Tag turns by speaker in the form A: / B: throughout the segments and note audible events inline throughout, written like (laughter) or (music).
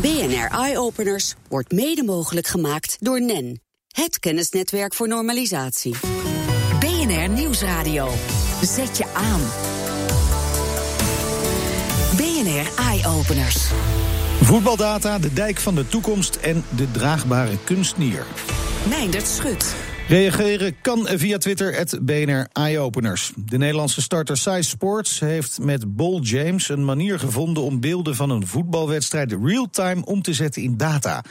A: BNR Eye Openers wordt mede mogelijk gemaakt door NEN, het kennisnetwerk voor normalisatie.
B: BNR Nieuwsradio. Zet je aan. BNR Eye Openers.
C: Voetbaldata, de dijk van de toekomst en de draagbare kunstnier.
B: Meindert Schut.
C: Reageren kan via Twitter, het Eyeopeners. De Nederlandse starter Size Sports heeft met Bol James een manier gevonden om beelden van een voetbalwedstrijd real-time om te zetten in data.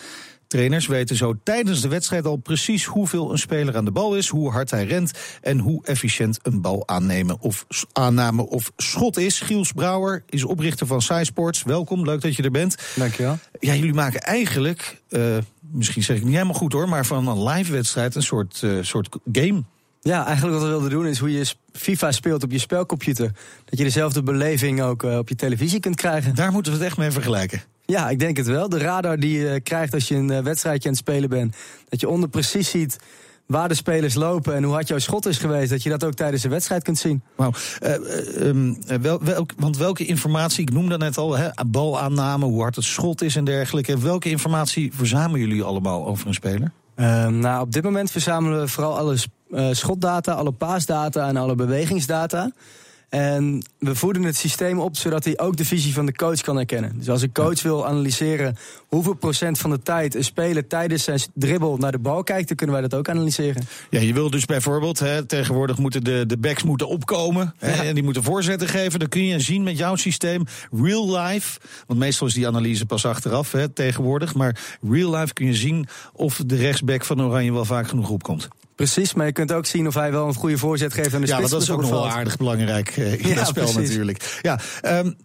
C: Trainers weten zo tijdens de wedstrijd al precies hoeveel een speler aan de bal is, hoe hard hij rent en hoe efficiënt een bal aannemen of aanname of schot is. Giels Brouwer is oprichter van Sports. Welkom, leuk dat je er bent.
D: Dankjewel.
C: Ja, jullie maken eigenlijk, uh, misschien zeg ik niet helemaal goed hoor, maar van een live wedstrijd een soort, uh, soort game.
D: Ja, eigenlijk wat we wilden doen is hoe je FIFA speelt op je spelcomputer. Dat je dezelfde beleving ook uh, op je televisie kunt krijgen.
C: Daar moeten we het echt mee vergelijken.
D: Ja, ik denk het wel. De radar die je krijgt als je een eh, wedstrijdje aan het spelen bent. Dat je onder precies ziet waar de spelers lopen en hoe hard jouw schot is geweest. Dat je dat ook tijdens de wedstrijd kunt zien.
C: Wauw. Uh, wel, welk, want welke informatie, ik noemde net al, hè, balaanname, hoe hard het schot is en dergelijke. Welke informatie verzamelen jullie allemaal over een speler?
D: Ehm, nou, op dit moment verzamelen we vooral alle schotdata, alle paasdata en alle bewegingsdata. En we voeden het systeem op zodat hij ook de visie van de coach kan herkennen. Dus als een coach wil analyseren hoeveel procent van de tijd een speler tijdens zijn dribbel naar de bal kijkt, dan kunnen wij dat ook analyseren.
C: Ja, je wil dus bijvoorbeeld, hè, tegenwoordig moeten de, de backs moeten opkomen hè, en die moeten voorzetten geven. Dan kun je zien met jouw systeem real life, want meestal is die analyse pas achteraf hè, tegenwoordig, maar real life kun je zien of de rechtsback van Oranje wel vaak genoeg opkomt.
D: Precies, maar je kunt ook zien of hij wel een goede voorzet geeft aan de
C: ja,
D: spits.
C: Ja, dat is ook nog wel aardig belangrijk uh, in (laughs) ja, dat spel precies. natuurlijk. Ja, um,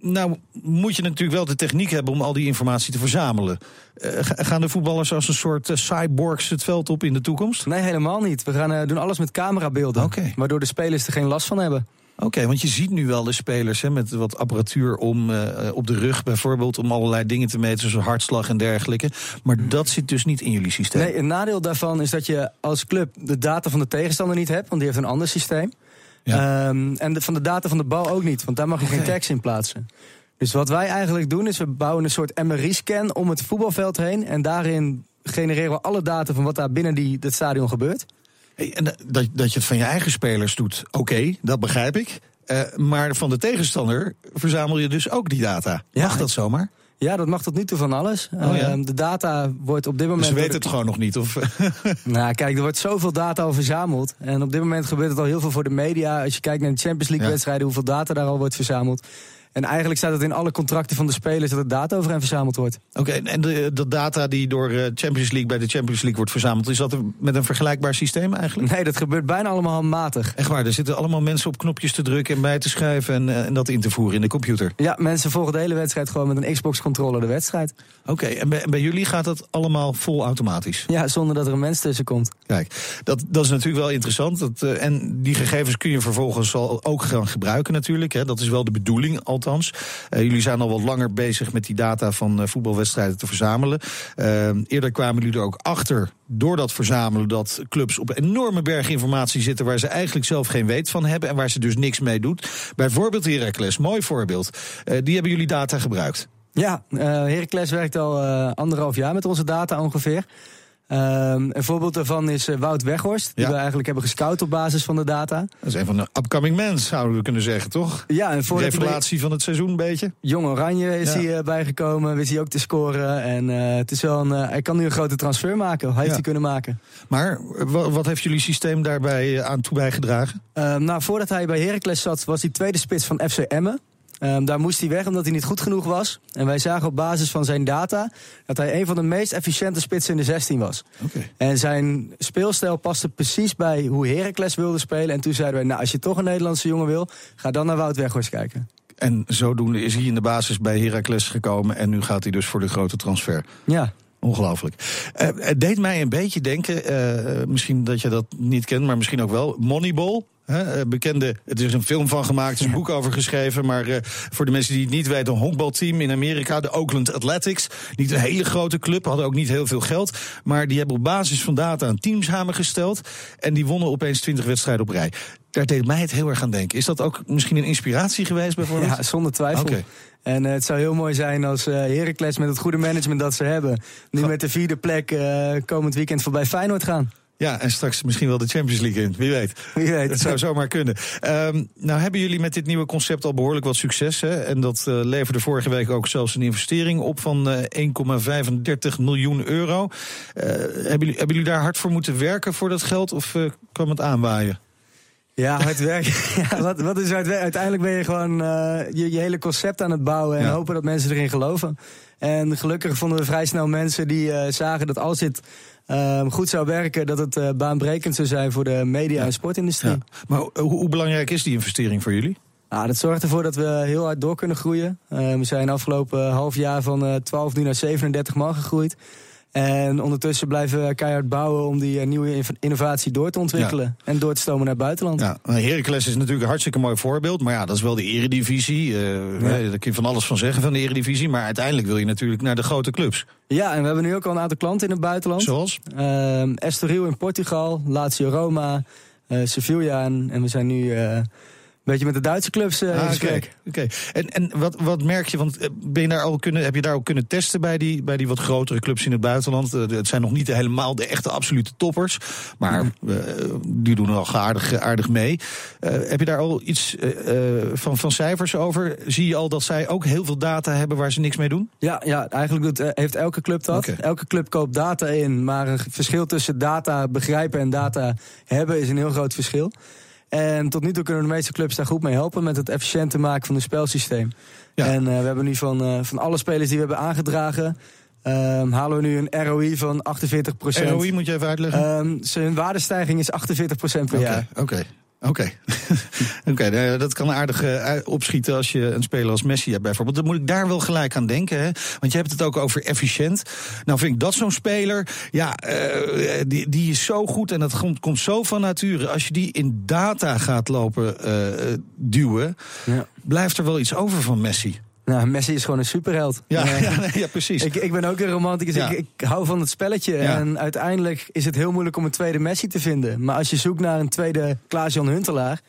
C: nou moet je natuurlijk wel de techniek hebben om al die informatie te verzamelen. Uh, gaan de voetballers als een soort uh, cyborgs het veld op in de toekomst?
D: Nee, helemaal niet. We gaan uh, doen alles met camerabeelden.
C: Okay.
D: Waardoor de spelers er geen last van hebben.
C: Oké, want je ziet nu wel de spelers hè, met wat apparatuur om uh, op de rug bijvoorbeeld, om allerlei dingen te meten, zoals hartslag en dergelijke. Maar dat zit dus niet in jullie systeem.
D: Nee, een nadeel daarvan is dat je als club de data van de tegenstander niet hebt, want die heeft een ander systeem. Ja. Um, en de, van de data van de bal ook niet, want daar mag je okay. geen tags in plaatsen. Dus wat wij eigenlijk doen is we bouwen een soort MRI-scan om het voetbalveld heen en daarin genereren we alle data van wat daar binnen die, dat stadion gebeurt.
C: Hey, en dat, dat je het van je eigen spelers doet, oké, okay, dat begrijp ik. Uh, maar van de tegenstander verzamel je dus ook die data.
D: Ja,
C: mag dat zomaar?
D: Ja, dat mag tot nu toe van alles. Oh, ja. uh, de data wordt op dit moment.
C: Ze weten het gewoon nog niet? Of? (laughs)
D: nou, kijk, er wordt zoveel data al verzameld. En op dit moment gebeurt het al heel veel voor de media. Als je kijkt naar de Champions League-wedstrijden, hoeveel data daar al wordt verzameld. En eigenlijk staat het in alle contracten van de spelers dat er data over hen verzameld wordt.
C: Oké, okay, en de, de, data die door Champions League bij de Champions League wordt verzameld, is dat met een vergelijkbaar systeem eigenlijk?
D: Nee, dat gebeurt bijna allemaal handmatig.
C: Echt waar, er zitten allemaal mensen op knopjes te drukken en bij te schrijven en, en dat in te voeren in de computer.
D: Ja, mensen volgen de hele wedstrijd gewoon met een Xbox-controller de wedstrijd.
C: Oké, okay, en, bij, jullie gaat dat allemaal vol automatisch?
D: Ja, zonder dat er een mens tussen komt.
C: Kijk, dat, dat is natuurlijk wel interessant. Dat, uh, en die gegevens kun je vervolgens al ook gaan gebruiken natuurlijk. Hè. Dat is wel de bedoeling Uh, jullie zijn al wat langer bezig met die data van uh, voetbalwedstrijden te verzamelen. Uh, eerder kwamen jullie er ook achter, door dat verzamelen, dat clubs op enorme berg informatie zitten waar ze eigenlijk zelf geen weet van hebben en waar ze dus niks mee doet. Bijvoorbeeld Heracles, mooi voorbeeld. die hebben jullie data gebruikt.
D: Ja, Heracles werkt al anderhalf jaar met onze data ongeveer. Um, een voorbeeld daarvan is uh, Wout Weghorst, die ja. we eigenlijk hebben gescout op basis van de data.
C: Dat is een van de upcoming men, zouden we kunnen zeggen, toch?
D: Ja, en voor
C: de revelatie van het seizoen een beetje.
D: Jong Oranje is ja. hij uh, bijgekomen, wist hij ook te scoren. En uh, het is wel een, hij kan nu een grote transfer maken, heeft hij kunnen maken.
C: Maar wat heeft jullie systeem daarbij aan toe bijgedragen?
D: Uh, nou, voordat hij bij Heracles zat, was hij tweede spits van FC Emmen. Um, daar moest hij weg omdat hij niet goed genoeg was. En wij zagen op basis van zijn data dat hij een van de meest efficiënte spitsen in de 16 was.
C: Okay.
D: En zijn speelstijl paste precies bij hoe Heracles wilde spelen. En toen zeiden wij, nou als je toch een Nederlandse jongen wil, ga dan naar Wout Weghorst kijken.
C: En zodoende is hij in de basis bij Heracles gekomen en nu gaat hij dus voor de grote transfer.
D: Ja.
C: Ongelooflijk. Uh, het deed mij een beetje denken, uh, misschien dat je dat niet kent, maar misschien ook wel, Moneyball. He, bekende, het is een film van gemaakt, er is een boek over geschreven. Maar uh, voor de mensen die het niet weten, een honkbalteam in Amerika, de Oakland Athletics. Niet een hele grote club, hadden ook niet heel veel geld. Maar die hebben op basis van data een team samengesteld. En die wonnen opeens 20 wedstrijden op rij. Daar deed mij het heel erg aan denken. Is dat ook misschien een inspiratie geweest bijvoorbeeld?
D: Ja, zonder twijfel.
C: Oké.
D: En uh, het zou heel mooi zijn als uh, Heracles met het goede management dat ze hebben... nu met de vierde plek komend weekend voorbij Feyenoord gaan.
C: Ja, en straks misschien wel de Champions League in. Wie weet.
D: Wie weet.
C: Het zou zomaar kunnen. Um, nou hebben jullie met dit nieuwe concept al behoorlijk wat succes. Hè? En dat uh, leverde vorige week ook zelfs een investering op van uh, 1,35 miljoen euro. Uh, hebben, jullie, hebben jullie daar hard voor moeten werken voor dat geld? Of kwam het aanwaaien?
D: Ja, hard werken. (laughs) ja, wat, wat is hard werken? Uiteindelijk ben je gewoon uh, je, je, hele concept aan het bouwen en ja. hopen dat mensen erin geloven. En gelukkig vonden we vrij snel mensen die uh, zagen dat als dit uh, goed zou werken, dat het uh, baanbrekend zou zijn voor de media- en sportindustrie. Ja.
C: Maar hoe, hoe, belangrijk is die investering voor jullie?
D: Nou, dat zorgt ervoor dat we heel hard door kunnen groeien. we zijn afgelopen half jaar van 12 nu naar 37 man gegroeid. En ondertussen blijven we keihard bouwen om die nieuwe innovatie door te ontwikkelen. Ja. En door te stomen naar het buitenland.
C: Ja, Heracles is natuurlijk een hartstikke mooi voorbeeld. Maar ja, dat is wel de eredivisie. Uh, ja. Daar kun je van alles van zeggen van de eredivisie. Maar uiteindelijk wil je natuurlijk naar de grote clubs.
D: Ja, en we hebben nu ook al een aantal klanten in het buitenland.
C: Zoals?
D: Uh, Estoril in Portugal, Lazio Roma, uh, Sevilla. En, en we zijn nu... Uh, beetje met de Duitse clubs uh,
C: ah, Oké, okay. okay. en, en wat, wat merk je? Want ben je daar al kunnen, heb je daar ook kunnen testen bij die, bij die wat grotere clubs in het buitenland? Uh, het zijn nog niet helemaal de echte absolute toppers. Maar uh, die doen er al aardig, aardig mee. heb je daar al iets van, van cijfers over? Zie je al dat zij ook heel veel data hebben waar ze niks mee doen?
D: Ja, ja eigenlijk doet, heeft elke club dat. Okay. Elke club koopt data in. Maar een verschil tussen data begrijpen en data hebben is een heel groot verschil. En tot nu toe kunnen de meeste clubs daar goed mee helpen met het efficiënter maken van het spelsysteem. Ja. En uh, we hebben nu van, uh, van alle spelers die we hebben aangedragen. Um, halen we nu een ROI van 48%
C: ROI moet je even uitleggen.
D: Um, zijn waardestijging is 48% per
C: okay,
D: jaar.
C: Oké. Oké, (laughs) okay. okay, dat kan aardig uh, opschieten als je een speler als Messi hebt bijvoorbeeld. Dan moet ik daar wel gelijk aan denken. Hè? Want je hebt het ook over efficiënt. Nou vind ik dat zo'n speler, ja, uh, die, die is zo goed en dat komt, komt zo van nature. Als je die in data gaat lopen uh, duwen, ja. blijft er wel iets over van Messi.
D: Nou, Messi is gewoon een superheld.
C: Ja, uh, (laughs) ja, nee, ja, precies.
D: Ik, ik ben ook een romanticus. Ja. Ik, ik, hou van het spelletje. En uiteindelijk is het heel moeilijk om een tweede Messi te vinden. Maar als je zoekt naar een tweede Klaas-Jan Huntelaar...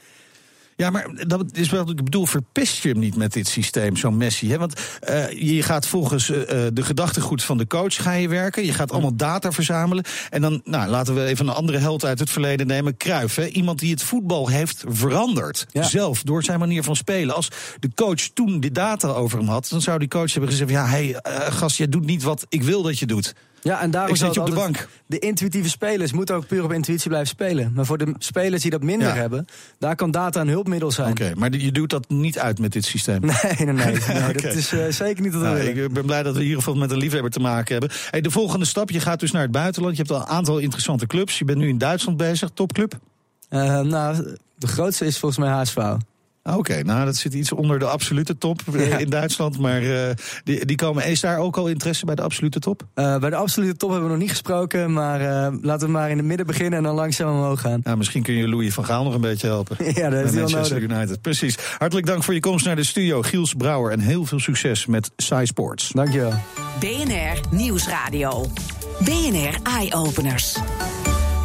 C: Ja, maar dat is wel, ik bedoel, verpest je hem niet met dit systeem, zo'n Messi. Hè? Want uh, je gaat volgens uh, de gedachtegoed van de coach ga je werken. Je gaat allemaal data verzamelen. En dan, nou, laten we even een andere held uit het verleden nemen. Cruijff, hè? iemand die het voetbal heeft veranderd. Ja. Zelf, door zijn manier van spelen. Als de coach toen die data over hem had, dan zou die coach hebben gezegd... ja, hé, hey, uh, gast, jij doet niet wat ik wil dat je doet.
D: Ja, en daarom
C: ik zit je op de bank.
D: De intuïtieve spelers moeten ook puur op intuïtie blijven spelen. Maar voor de spelers die dat minder ja. hebben, daar kan data een hulpmiddel zijn.
C: Oké, okay, maar je doet dat niet uit met dit systeem?
D: Nee, nee, nee. (laughs) nee okay. Dat is uh, zeker niet we
C: nou. Ik ben blij dat we in ieder geval met een liefhebber te maken hebben. Hey, de volgende stap, je gaat dus naar het buitenland. Je hebt al een aantal interessante clubs. Je bent nu in Duitsland bezig, topclub?
D: Uh, nou, de grootste is volgens mij HSV.
C: Oké, okay, nou dat zit iets onder de absolute top ja. in Duitsland. Maar uh, die, die komen, is daar ook al interesse bij de absolute top?
D: Uh, bij de absolute top hebben we nog niet gesproken. Maar uh, laten we maar in het midden beginnen en dan langzaam omhoog gaan.
C: Nou, misschien kun je Louis van Gaal nog een beetje helpen. (laughs)
D: ja, dat is wel
C: Manchester United. Precies. Hartelijk dank voor je komst naar de studio, Giels Brouwer. En heel veel succes met Sai Sports.
D: Dankjewel.
B: BNR Nieuwsradio. BNR Eye Openers.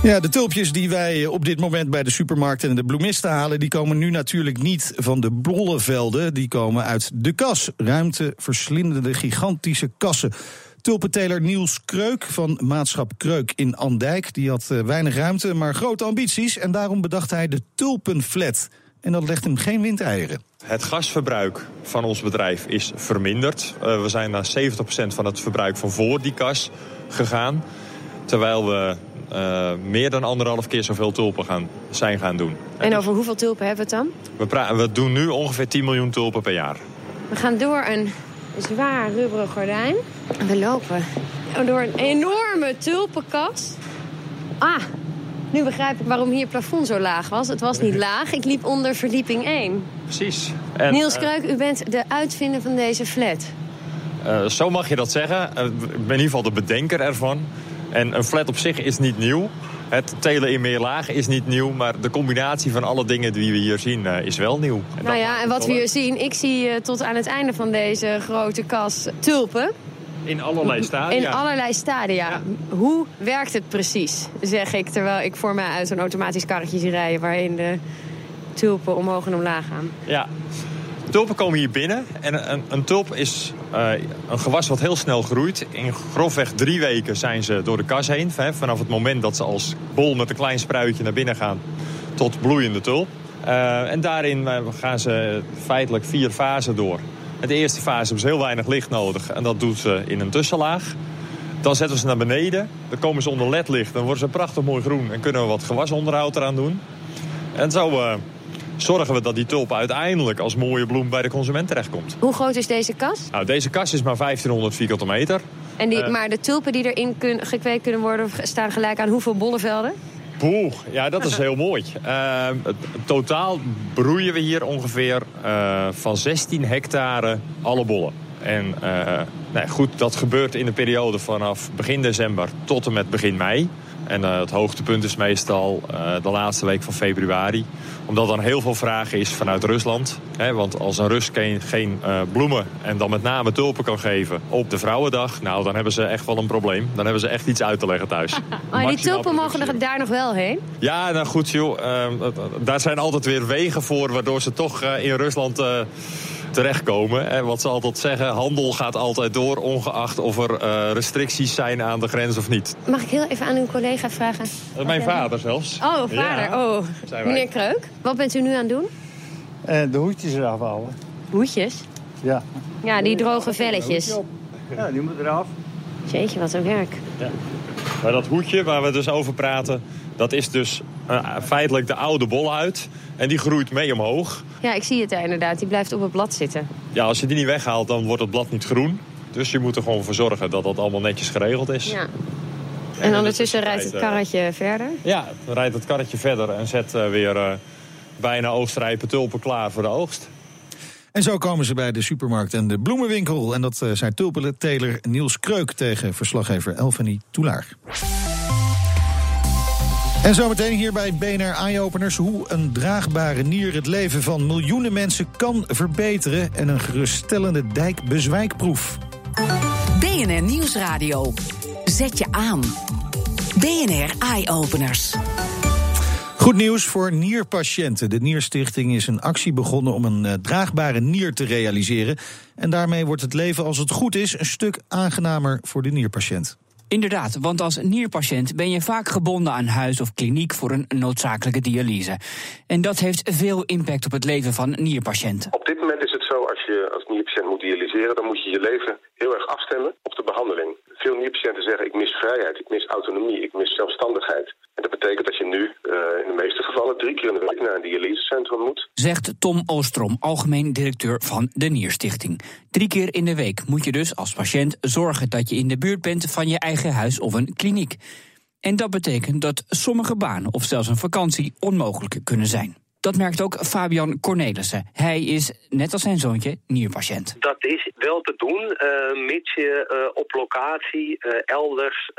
C: Ja, de tulpjes die wij op dit moment bij de supermarkten en de bloemisten halen, die komen nu natuurlijk niet van de bollevelden. Die komen uit de kas. Ruimte verslindende gigantische kassen. Tulpenteler Niels Kreuk van Maatschap Kreuk in Andijk. Die had weinig ruimte, maar grote ambities. En daarom bedacht hij de tulpenflat. En dat legt hem geen windeieren.
E: Het gasverbruik van ons bedrijf is verminderd. Uh, we zijn naar 70% van het verbruik van voor die kas gegaan. Terwijl we uh, meer dan anderhalf keer zoveel tulpen gaan, zijn gaan doen.
F: En over hoeveel tulpen hebben we het
E: dan? We, we doen nu ongeveer 10 miljoen tulpen per jaar.
F: We gaan door een zwaar rubberen gordijn. We lopen door een enorme tulpenkast. Ah, nu begrijp ik waarom hier het plafond zo laag was. Het was niet laag, ik liep onder verdieping 1.
E: Precies.
F: En, Niels Kreuk, u bent de uitvinder van deze flat.
E: Uh, zo mag je dat zeggen. Ik ben in ieder geval de bedenker ervan. En een flat op zich is niet nieuw. Het telen in meer lagen is niet nieuw, maar de combinatie van alle dingen die we hier zien uh, is wel nieuw.
F: En nou ja, en wat we hier zien, ik zie uh, tot aan het einde van deze grote kas tulpen.
E: In allerlei stadia.
F: In allerlei stadia. Ja. Hoe werkt het precies, zeg ik, terwijl ik voor mij uit een automatisch karretje zie rijden waarin de tulpen omhoog en omlaag gaan.
E: Ja, tulpen komen hier binnen. En een, een tulp is uh, een gewas wat heel snel groeit. In grofweg drie weken zijn ze door de kas heen. Vanaf het moment dat ze als bol met een klein spruitje naar binnen gaan... tot bloeiende tulp. Uh, en daarin gaan ze feitelijk vier fasen door. In de eerste fase hebben ze heel weinig licht nodig. En dat doen ze in een tussenlaag. Dan zetten we ze naar beneden. Dan komen ze onder ledlicht. Dan worden ze prachtig mooi groen. En kunnen we wat gewasonderhoud eraan doen. En zo zorgen we dat die tulp uiteindelijk als mooie bloem bij de consument terechtkomt.
F: Hoe groot is deze kas?
E: Nou, deze kas is maar 1500 vierkante meter.
F: En die, uh, maar de tulpen die erin kun, gekweekt kunnen worden... staan gelijk aan hoeveel bollenvelden?
E: Poeh, ja, dat is (laughs) heel mooi. Uh, totaal broeien we hier ongeveer uh, van 16 hectare alle bollen. En nou goed, dat gebeurt in de periode vanaf begin december tot en met begin mei. En het hoogtepunt is meestal de laatste week van februari. Omdat dan heel veel vraag is vanuit Rusland. Hè, want als een Rus geen, geen bloemen en dan met name tulpen kan geven op de Vrouwendag... nou, dan hebben ze echt wel een probleem. Dan hebben ze echt iets uit te leggen thuis. (laughs)
F: maar die tulpen mogen er daar nog wel heen?
E: Ja, nou goed joh. Uh, daar zijn altijd weer wegen voor... waardoor ze toch uh, in Rusland uh, terechtkomen. En wat ze altijd zeggen, handel gaat altijd door... ongeacht of er restricties zijn aan de grens of niet.
F: Mag ik heel even aan uw collega vragen?
E: Is mijn vader zelfs.
F: Oh, vader. Ja, oh, meneer Kreuk. Wat bent u nu aan het doen?
G: de hoedjes eraf halen.
F: Hoedjes?
G: Ja.
F: Ja, die droge velletjes.
G: Ja, die moet eraf.
F: Jeetje, wat een werk.
E: Ja. Maar dat hoedje waar we dus over praten... dat is dus uh, feitelijk de oude bolhuid. En die groeit mee omhoog.
F: Ja, ik zie het daar inderdaad. Die blijft op het blad zitten.
E: Ja, als je die niet weghaalt, dan wordt het blad niet groen. Dus je moet er gewoon voor zorgen dat dat allemaal netjes geregeld is.
F: Ja. En, en ondertussen rijdt het karretje uh, verder?
E: Ja, dan rijdt het karretje verder en zet uh, weer uh, bijna oogstrijpe tulpen klaar voor de oogst.
C: En zo komen ze bij de supermarkt en de bloemenwinkel. En dat uh, zijn tulpenteler Niels Kreuk tegen verslaggever Elfanie Toulaar. En zometeen hier bij BNR Eye-Openers hoe een draagbare nier het leven van miljoenen mensen kan verbeteren. En een geruststellende dijkbezwijkproef.
B: BNR Nieuwsradio. Zet je aan. BNR Eye-Openers.
C: Goed nieuws voor nierpatiënten. De Nierstichting is een actie begonnen om een uh, draagbare nier te realiseren. En daarmee wordt het leven, als het goed is, een stuk aangenamer voor de nierpatiënt.
H: Inderdaad, want als nierpatiënt ben je vaak gebonden aan huis of kliniek voor een noodzakelijke dialyse. En dat heeft veel impact op het leven van nierpatiënten.
I: Op dit moment als je als nierpatiënt moet dialyseren, dan moet je je leven heel erg afstemmen op de behandeling. Veel nierpatiënten zeggen, ik mis vrijheid, ik mis autonomie, ik mis zelfstandigheid. En dat betekent dat je nu uh, in de meeste gevallen drie keer in de week naar een dialysecentrum moet.
H: Zegt Tom Oostrom, algemeen directeur van de Nierstichting. Drie keer in de week moet je dus als patiënt zorgen dat je in de buurt bent van je eigen huis of een kliniek. En dat betekent dat sommige banen of zelfs een vakantie onmogelijk kunnen zijn. Dat merkt ook Fabian Cornelissen. Hij is, net als zijn zoontje, nierpatiënt.
J: Dat is wel te doen, uh, mits je uh, op locatie uh, elders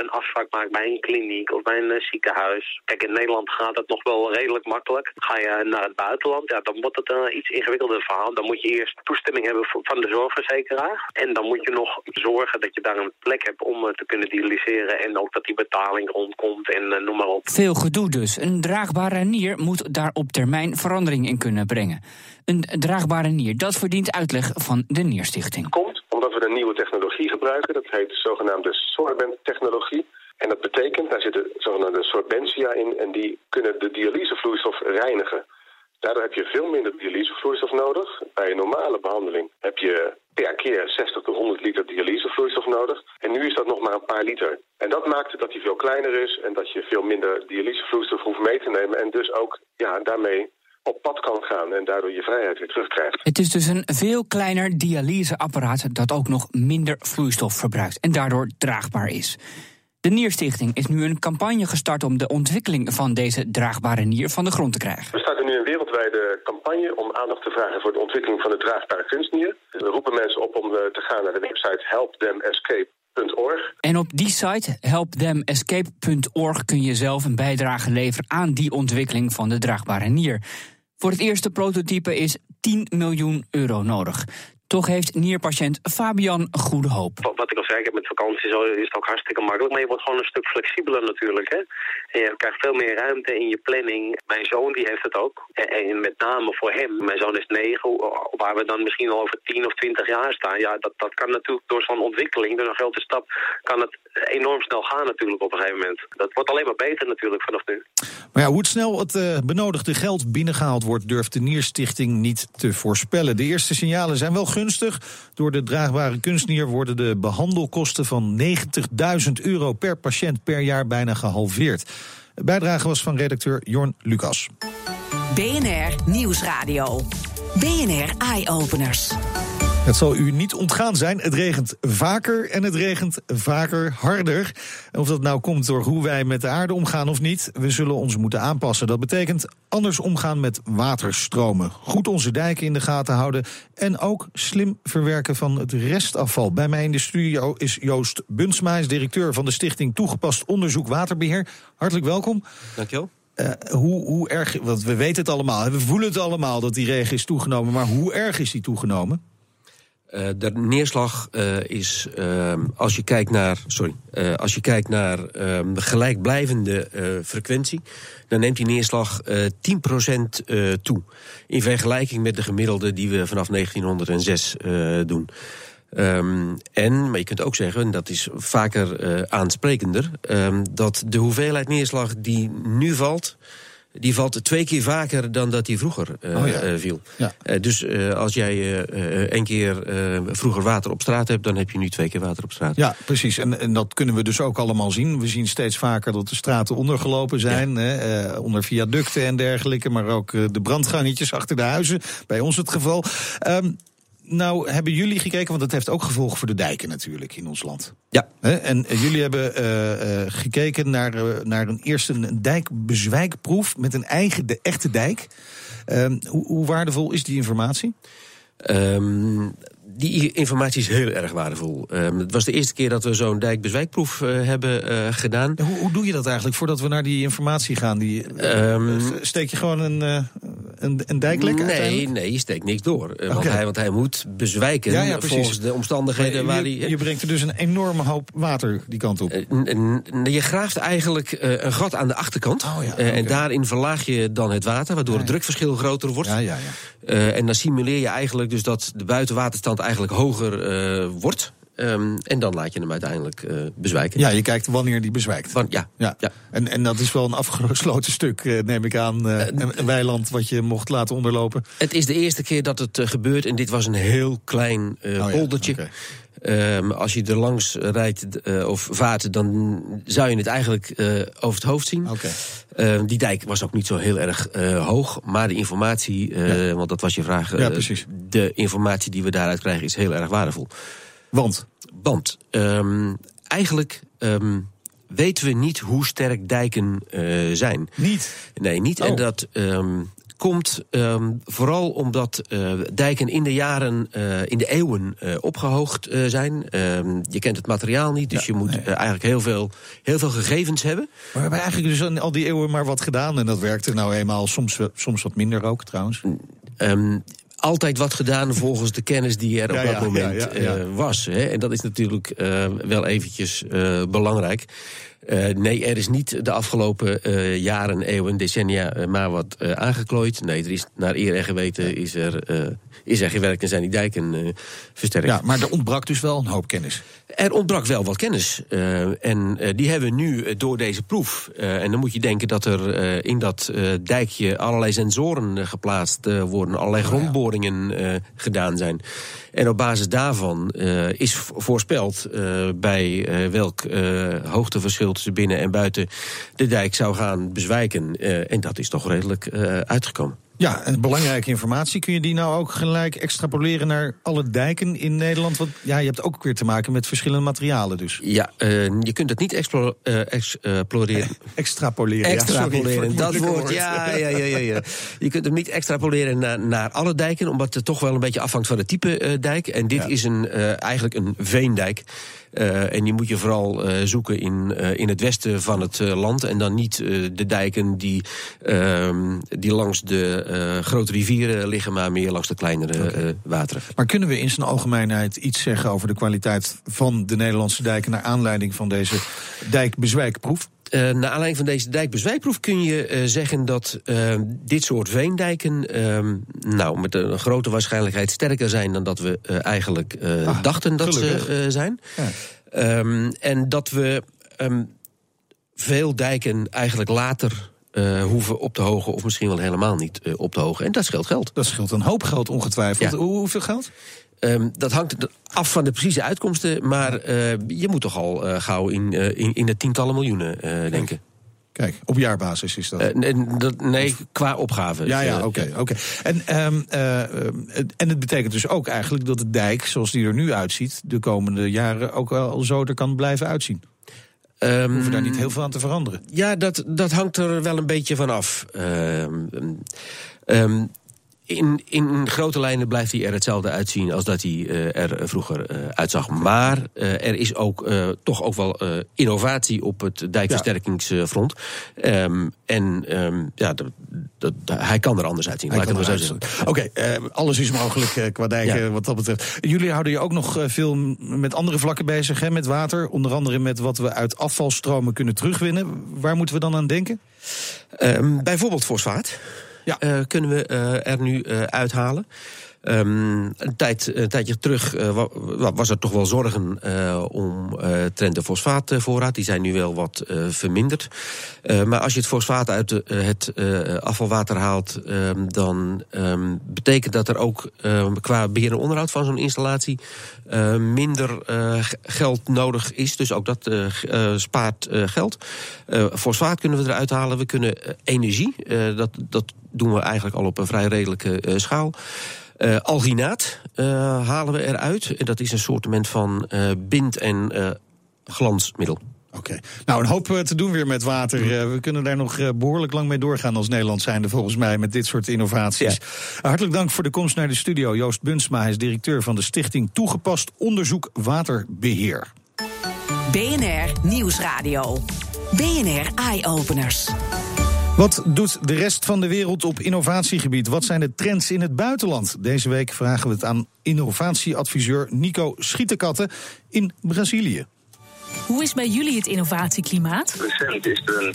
J: een afspraak maakt bij een kliniek of bij een ziekenhuis. Kijk, in Nederland gaat het nog wel redelijk makkelijk. Ga je naar het buitenland, ja, dan wordt het een iets ingewikkelder verhaal. Dan moet je eerst toestemming hebben van de zorgverzekeraar. En dan moet je nog zorgen dat je daar een plek hebt om te kunnen dialyseren. En ook dat die betaling rondkomt en noem maar op.
H: Veel gedoe dus. Een draagbare nier moet daarop termijn verandering in kunnen brengen. Een draagbare nier, dat verdient uitleg van de Nierstichting.
I: Komt omdat we een nieuwe technologie gebruiken. Dat heet de zogenaamde sorbent-technologie. En dat betekent, daar zit zogenaamde sorbentia in... en die kunnen de dialysevloeistof reinigen. Daardoor heb je veel minder dialysevloeistof nodig. Bij een normale behandeling heb je per keer 60 tot 100 liter dialysevloeistof nodig. En nu is dat nog maar een paar liter. En dat maakt dat hij veel kleiner is en dat je veel minder dialysevloeistof hoeft mee te nemen. En dus ook ja, daarmee op pad kan gaan en daardoor je vrijheid weer terugkrijgt.
H: Het is dus een veel kleiner dialyseapparaat dat ook nog minder vloeistof verbruikt en daardoor draagbaar is. De Nierstichting is nu een campagne gestart om de ontwikkeling van deze draagbare nier van de grond te krijgen.
I: We starten nu een wereldwijde campagne om aandacht te vragen voor de ontwikkeling van de draagbare kunstnier. We roepen mensen op om te gaan naar de website helpthemescape.org.
H: En op die site helpthemescape.org kun je zelf een bijdrage leveren aan die ontwikkeling van de draagbare nier. Voor het eerste prototype is 10 miljoen euro nodig. Toch heeft nierpatiënt Fabian goede hoop.
J: Wat ik al zei, ik heb met vakantie zo is het ook hartstikke makkelijk. Maar je wordt gewoon een stuk flexibeler natuurlijk. Hè? En je krijgt veel meer ruimte in je planning. Mijn zoon die heeft het ook. En met name voor hem. Mijn zoon is negen, waar we dan misschien al over tien of twintig jaar staan. Ja, dat, dat kan natuurlijk door zo'n ontwikkeling, door een grote stap, kan het enorm snel gaan natuurlijk op een gegeven moment. Dat wordt alleen maar beter natuurlijk vanaf nu.
C: Maar ja, hoe snel het uh, benodigde geld binnengehaald wordt, durft de Nierstichting niet te voorspellen. De eerste signalen zijn wel Door de draagbare kunstnier worden de behandelkosten van 90.000 euro per patiënt per jaar bijna gehalveerd. De bijdrage was van redacteur Jorn Lucas.
B: BNR Nieuwsradio. BNR Eye Openers.
C: Het zal u niet ontgaan zijn. Het regent vaker en het regent vaker harder. of dat nou komt door hoe wij met de aarde omgaan of niet, we zullen ons moeten aanpassen. Dat betekent anders omgaan met waterstromen. Goed onze dijken in de gaten houden. En ook slim verwerken van het restafval. Bij mij in de studio is Joost Bunsmaes, directeur van de Stichting Toegepast Onderzoek Waterbeheer. Hartelijk welkom.
K: Dankjewel.
C: Uh, hoe, hoe erg, want we weten het allemaal, we voelen het allemaal dat die regen is toegenomen, maar hoe erg is die toegenomen?
K: Uh, de neerslag uh, is, uh, als je kijkt naar, sorry, als je kijkt naar ehm, de gelijkblijvende frequentie, dan neemt die neerslag 10% toe. In vergelijking met de gemiddelde die we vanaf 1906 doen. Um, en, maar je kunt ook zeggen, en dat is vaker aansprekender, dat de hoeveelheid neerslag die nu valt die valt twee keer vaker dan dat die vroeger uh, oh ja. uh, viel. Ja. Uh, dus als jij één keer vroeger water op straat hebt, dan heb je nu twee keer water op straat.
C: Ja, precies. En, en dat kunnen we dus ook allemaal zien. We zien steeds vaker dat de straten ondergelopen zijn, ja. hè, onder viaducten en dergelijke, maar ook de brandgangetjes achter de huizen. Bij ons het geval. Um, nou hebben jullie gekeken, want dat heeft ook gevolgen voor de dijken natuurlijk in ons land.
K: Ja.
C: En jullie hebben uh, uh, gekeken naar, uh, naar een eerste een dijkbezwijkproef met een eigen, de echte dijk. Ehm, hoe, hoe, waardevol is die informatie?
K: Um, die informatie is heel erg waardevol. Um, het was de eerste keer dat we zo'n dijkbezwijkproef uh, hebben uh, gedaan.
C: Hoe, hoe, doe je dat eigenlijk voordat we naar die informatie gaan? Die, um, steek je gewoon een, een, een dijklek
K: Nee, nee, je steekt niks door. Okay. Want, hij, want hij moet bezwijken ja, ja, volgens de omstandigheden
C: je,
K: waar
C: hij... Je brengt er dus een enorme hoop water die kant op.
K: je graaft eigenlijk een gat aan de achterkant. Oh, okay. En daarin verlaag je dan het water, waardoor het drukverschil groter wordt.
C: Ja, ja, ja.
K: en dan simuleer je eigenlijk dus dat de buitenwaterstand eigenlijk hoger uh, wordt. Um, en dan laat je hem uiteindelijk uh, bezwijken.
C: Ja, je kijkt wanneer die bezwijkt.
K: Ja,
C: ja.
K: ja.
C: En, en dat is wel een afgesloten (laughs) stuk, uh, neem ik aan. Uh, een weiland wat je mocht laten onderlopen.
K: Het is de eerste keer dat het gebeurt. En dit was een heel klein oh, poldertje. Ja, okay. Um, als je er langs rijdt uh, of vaart, dan zou je het eigenlijk uh, over het hoofd zien.
C: Okay.
K: Uh, die dijk was ook niet zo heel erg hoog, maar de informatie, ja. want dat was je vraag,
C: ja, precies.
K: de informatie die we daaruit krijgen is heel erg waardevol.
C: Want?
K: Want um, eigenlijk weten we niet hoe sterk dijken zijn.
C: Niet?
K: Nee, niet.
C: Oh.
K: En dat komt um, vooral omdat uh, dijken in de jaren, uh, in de eeuwen uh, opgehoogd zijn. Um, je kent het materiaal niet, dus ja, je moet nee. eigenlijk heel veel, heel veel gegevens hebben.
C: Maar we hebben eigenlijk dus al die eeuwen maar wat gedaan en dat werkte nou eenmaal soms, soms wat minder ook trouwens.
K: Um, altijd wat gedaan (laughs) volgens de kennis die er op dat ja, moment was. Hè? En dat is natuurlijk wel eventjes belangrijk. Uh, nee, er is niet de afgelopen uh, jaren, eeuwen, decennia uh, maar wat aangeklooid. Nee, er is naar eer en geweten is er, is er gewerkt en zijn die dijken versterkt.
C: Ja, maar er ontbrak dus wel een hoop kennis.
K: Er ontbrak wel wat kennis. en die hebben we nu door deze proef. en dan moet je denken dat er in dat dijkje allerlei sensoren geplaatst worden. Allerlei oh, grondboringen gedaan zijn. En op basis daarvan is voorspeld bij welk hoogteverschil tussen binnen en buiten de dijk zou gaan bezwijken. en dat is toch redelijk uitgekomen.
C: Ja, en belangrijke informatie. Kun je die nou ook gelijk extrapoleren naar alle dijken in Nederland? Want ja, je hebt ook weer te maken met verschillende materialen dus.
K: Ja, uh, je kunt het niet explo uh, exploreren.
C: extrapoleren. (laughs)
K: Extrapoleren, ja, dat woord. Ja, ja, ja, ja, ja. Je kunt hem niet extrapoleren naar, naar alle dijken, omdat het toch wel een beetje afhangt van het type uh, dijk. En dit ja. is een, eigenlijk een veendijk. Uh, en die moet je vooral uh, zoeken in, uh, in het westen van het land. En dan niet de dijken die, die langs de eh, grote rivieren liggen, maar meer langs de kleinere eh, wateren.
C: Maar kunnen we in zijn algemeenheid iets zeggen over de kwaliteit van de Nederlandse dijken naar aanleiding van deze dijkbezwijkproef?
K: Uh, naar aanleiding van deze dijkbezwijkproef kun je uh, zeggen dat uh, dit soort veendijken ehm, nou, met een grote waarschijnlijkheid sterker zijn dan dat we eigenlijk ah, dachten dat gelukkig. ze zijn. Ja. Um, en dat we um, veel dijken eigenlijk later uh, hoeven op te hogen, of misschien wel helemaal niet uh, op te hogen. En dat scheelt geld.
C: Dat scheelt een hoop geld ongetwijfeld. Ja. Hoeveel geld?
K: Um, dat hangt af van de precieze uitkomsten, maar uh, je moet toch al gauw in, in, in de tientallen miljoenen denken.
C: Kijk, op jaarbasis is dat?
K: Uh, nee, dat, nee, qua opgave.
C: Ja, ja, oké. Okay, okay. en, um, uh, en het betekent dus ook eigenlijk dat de dijk, zoals die er nu uitziet, de komende jaren ook wel zo er kan blijven uitzien. Um, hoeven daar niet heel veel aan te veranderen.
K: Ja, dat, dat hangt er wel een beetje van af. Um, um, in, in grote lijnen blijft hij er hetzelfde uitzien als dat hij uh, er vroeger uh, uitzag. Maar uh, er is ook toch ook wel innovatie op het dijkversterkingsfront. Um, en um, ja, dat, dat, hij kan er anders uitzien.
C: Oké, okay, alles is mogelijk qua dijken ja. wat dat betreft. Jullie houden je ook nog veel met andere vlakken bezig, hè, met water. Onder andere met wat we uit afvalstromen kunnen terugwinnen. Waar moeten we dan aan denken?
K: Um, bijvoorbeeld fosfaat ja. uh, kunnen we uh, er nu uh, uithalen. Um, een, tijd, een tijdje terug was er toch wel zorgen om uh, trend de fosfaatvoorraad. Die zijn nu wel wat verminderd. maar als je het fosfaat uit de, het afvalwater haalt, um, dan um, betekent dat er ook qua beheer en onderhoud van zo'n installatie minder geld nodig is. Dus ook dat spaart geld. fosfaat kunnen we eruit halen. We kunnen energie, dat, dat doen we eigenlijk al op een vrij redelijke schaal. Uh, alginaat uh, halen we eruit. En dat is een soort van uh, bind- en glansmiddel.
C: Oké. Okay. Nou, een hoop te doen weer met water. we kunnen daar nog behoorlijk lang mee doorgaan als Nederland zijnde, volgens mij, met dit soort innovaties. Ja. Hartelijk dank voor de komst naar de studio. Joost Bunsma, hij is directeur van de Stichting Toegepast Onderzoek Waterbeheer.
B: BNR Nieuwsradio. BNR Eye Openers.
C: Wat doet de rest van de wereld op innovatiegebied? Wat zijn de trends in het buitenland? Deze week vragen we het aan innovatieadviseur Nico Schietenkatten in Brazilië.
L: Hoe is bij jullie het innovatieklimaat?
M: Recent is er een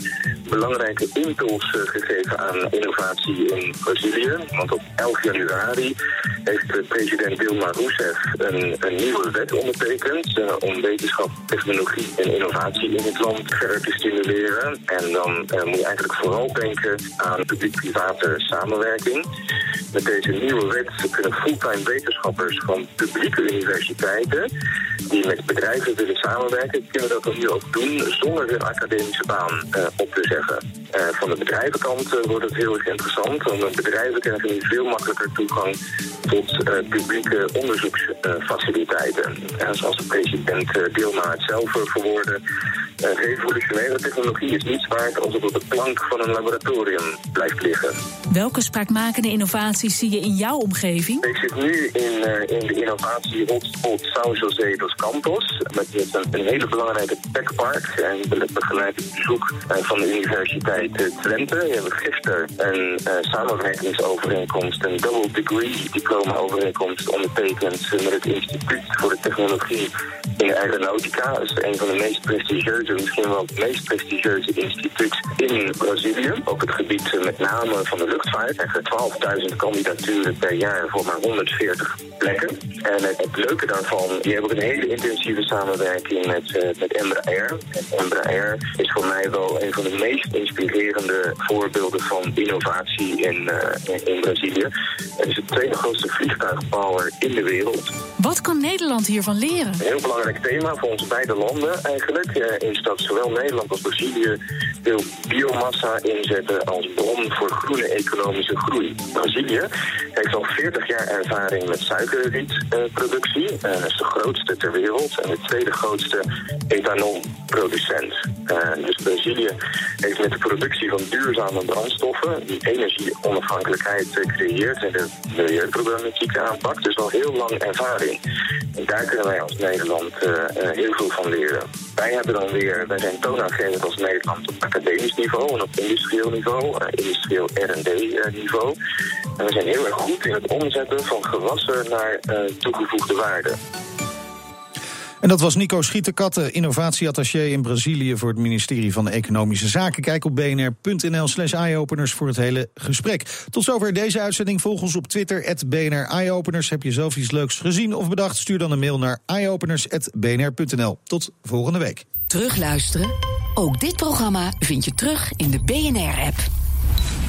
M: belangrijke impuls eh, gegeven aan innovatie in Brazilië. Want op 11 januari heeft president Dilma Rousseff een, nieuwe wet ondertekend... Uh, om wetenschap, technologie en innovatie in het land verder te stimuleren. En dan uh, moet je eigenlijk vooral denken aan publiek-private samenwerking. Met deze nieuwe wet kunnen fulltime wetenschappers van publieke universiteiten... die met bedrijven willen samenwerken kunnen dat dan nu ook doen zonder hun academische baan uh, op te zeggen. Uh, van de bedrijvenkant uh, wordt het heel erg interessant, want bedrijven krijgen nu veel makkelijker toegang tot publieke onderzoeksfaciliteiten. zoals de president Dilma het zelf verwoordde, revolutionaire technologie is niets waard als het op de plank van een laboratorium blijft liggen.
L: Welke spraakmakende innovaties zie je in jouw omgeving?
M: Ik zit nu in, in de innovatie hotspot São José dos Campos, met een, een hele belangrijke techpark. En begeleid het bezoek uh, van de Universiteit Twente. We hebben gisteren een uh, samenwerkingsovereenkomst, een double degree diploma-overeenkomst ondertekend met het Instituut voor de Technologie in Aeronautica. Dat is een van de meest prestigieuze, misschien wel het meest prestigieuze instituut in Brazilië. Op het gebied met name van de luchtvaart. Er 12.000 kandidaturen per jaar voor maar 140 plekken. En het, leuke daarvan, die hebben een hele intensieve samenwerking met, uh, met Embraer. En Embraer is voor mij wel een van de meest inspirerende voorbeelden van innovatie in, uh, in Brazilië. Het is het tweede grootste vliegtuigbouwer in de wereld.
L: Wat kan Nederland hiervan leren?
M: Een heel belangrijk thema voor onze beide landen eigenlijk uh, is dat zowel Nederland als Brazilië wil biomassa inzetten als bron voor groene economische groei. Brazilië heeft al 40 jaar ervaring met suikerrietproductie. Dat is de grootste ter wereld en de tweede grootste ethanolproducent. Uh, dus Brazilië heeft met de productie van duurzame brandstoffen die energieonafhankelijkheid creëert en de milieuproblemen problematiek aanpakt. Dus al heel lang ervaring. En daar kunnen wij als Nederland heel veel van leren. Wij hebben dan weer, wij zijn toonaangevend als Nederland op academisch niveau en op industrieel niveau, industrieel R&D niveau. En we zijn heel erg goed in het omzetten van gewassen naar toegevoegde waarde.
C: En dat was Nico Schieterkatten, innovatieattaché in Brazilië voor het ministerie van Economische Zaken. Kijk op bnr.nl slash eyeopeners voor het hele gesprek. Tot zover deze uitzending. Volg ons op Twitter, BNR Eyeopeners. Heb je zelf iets leuks gezien of bedacht? Stuur dan een mail naar eyeopeners.bnr.nl. Tot volgende week.
B: Terugluisteren? Ook dit programma vind je terug in de BNR-app.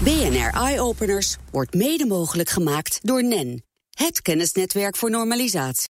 A: BNR Eyeopeners wordt mede mogelijk gemaakt door NEN. Het kennisnetwerk voor normalisatie.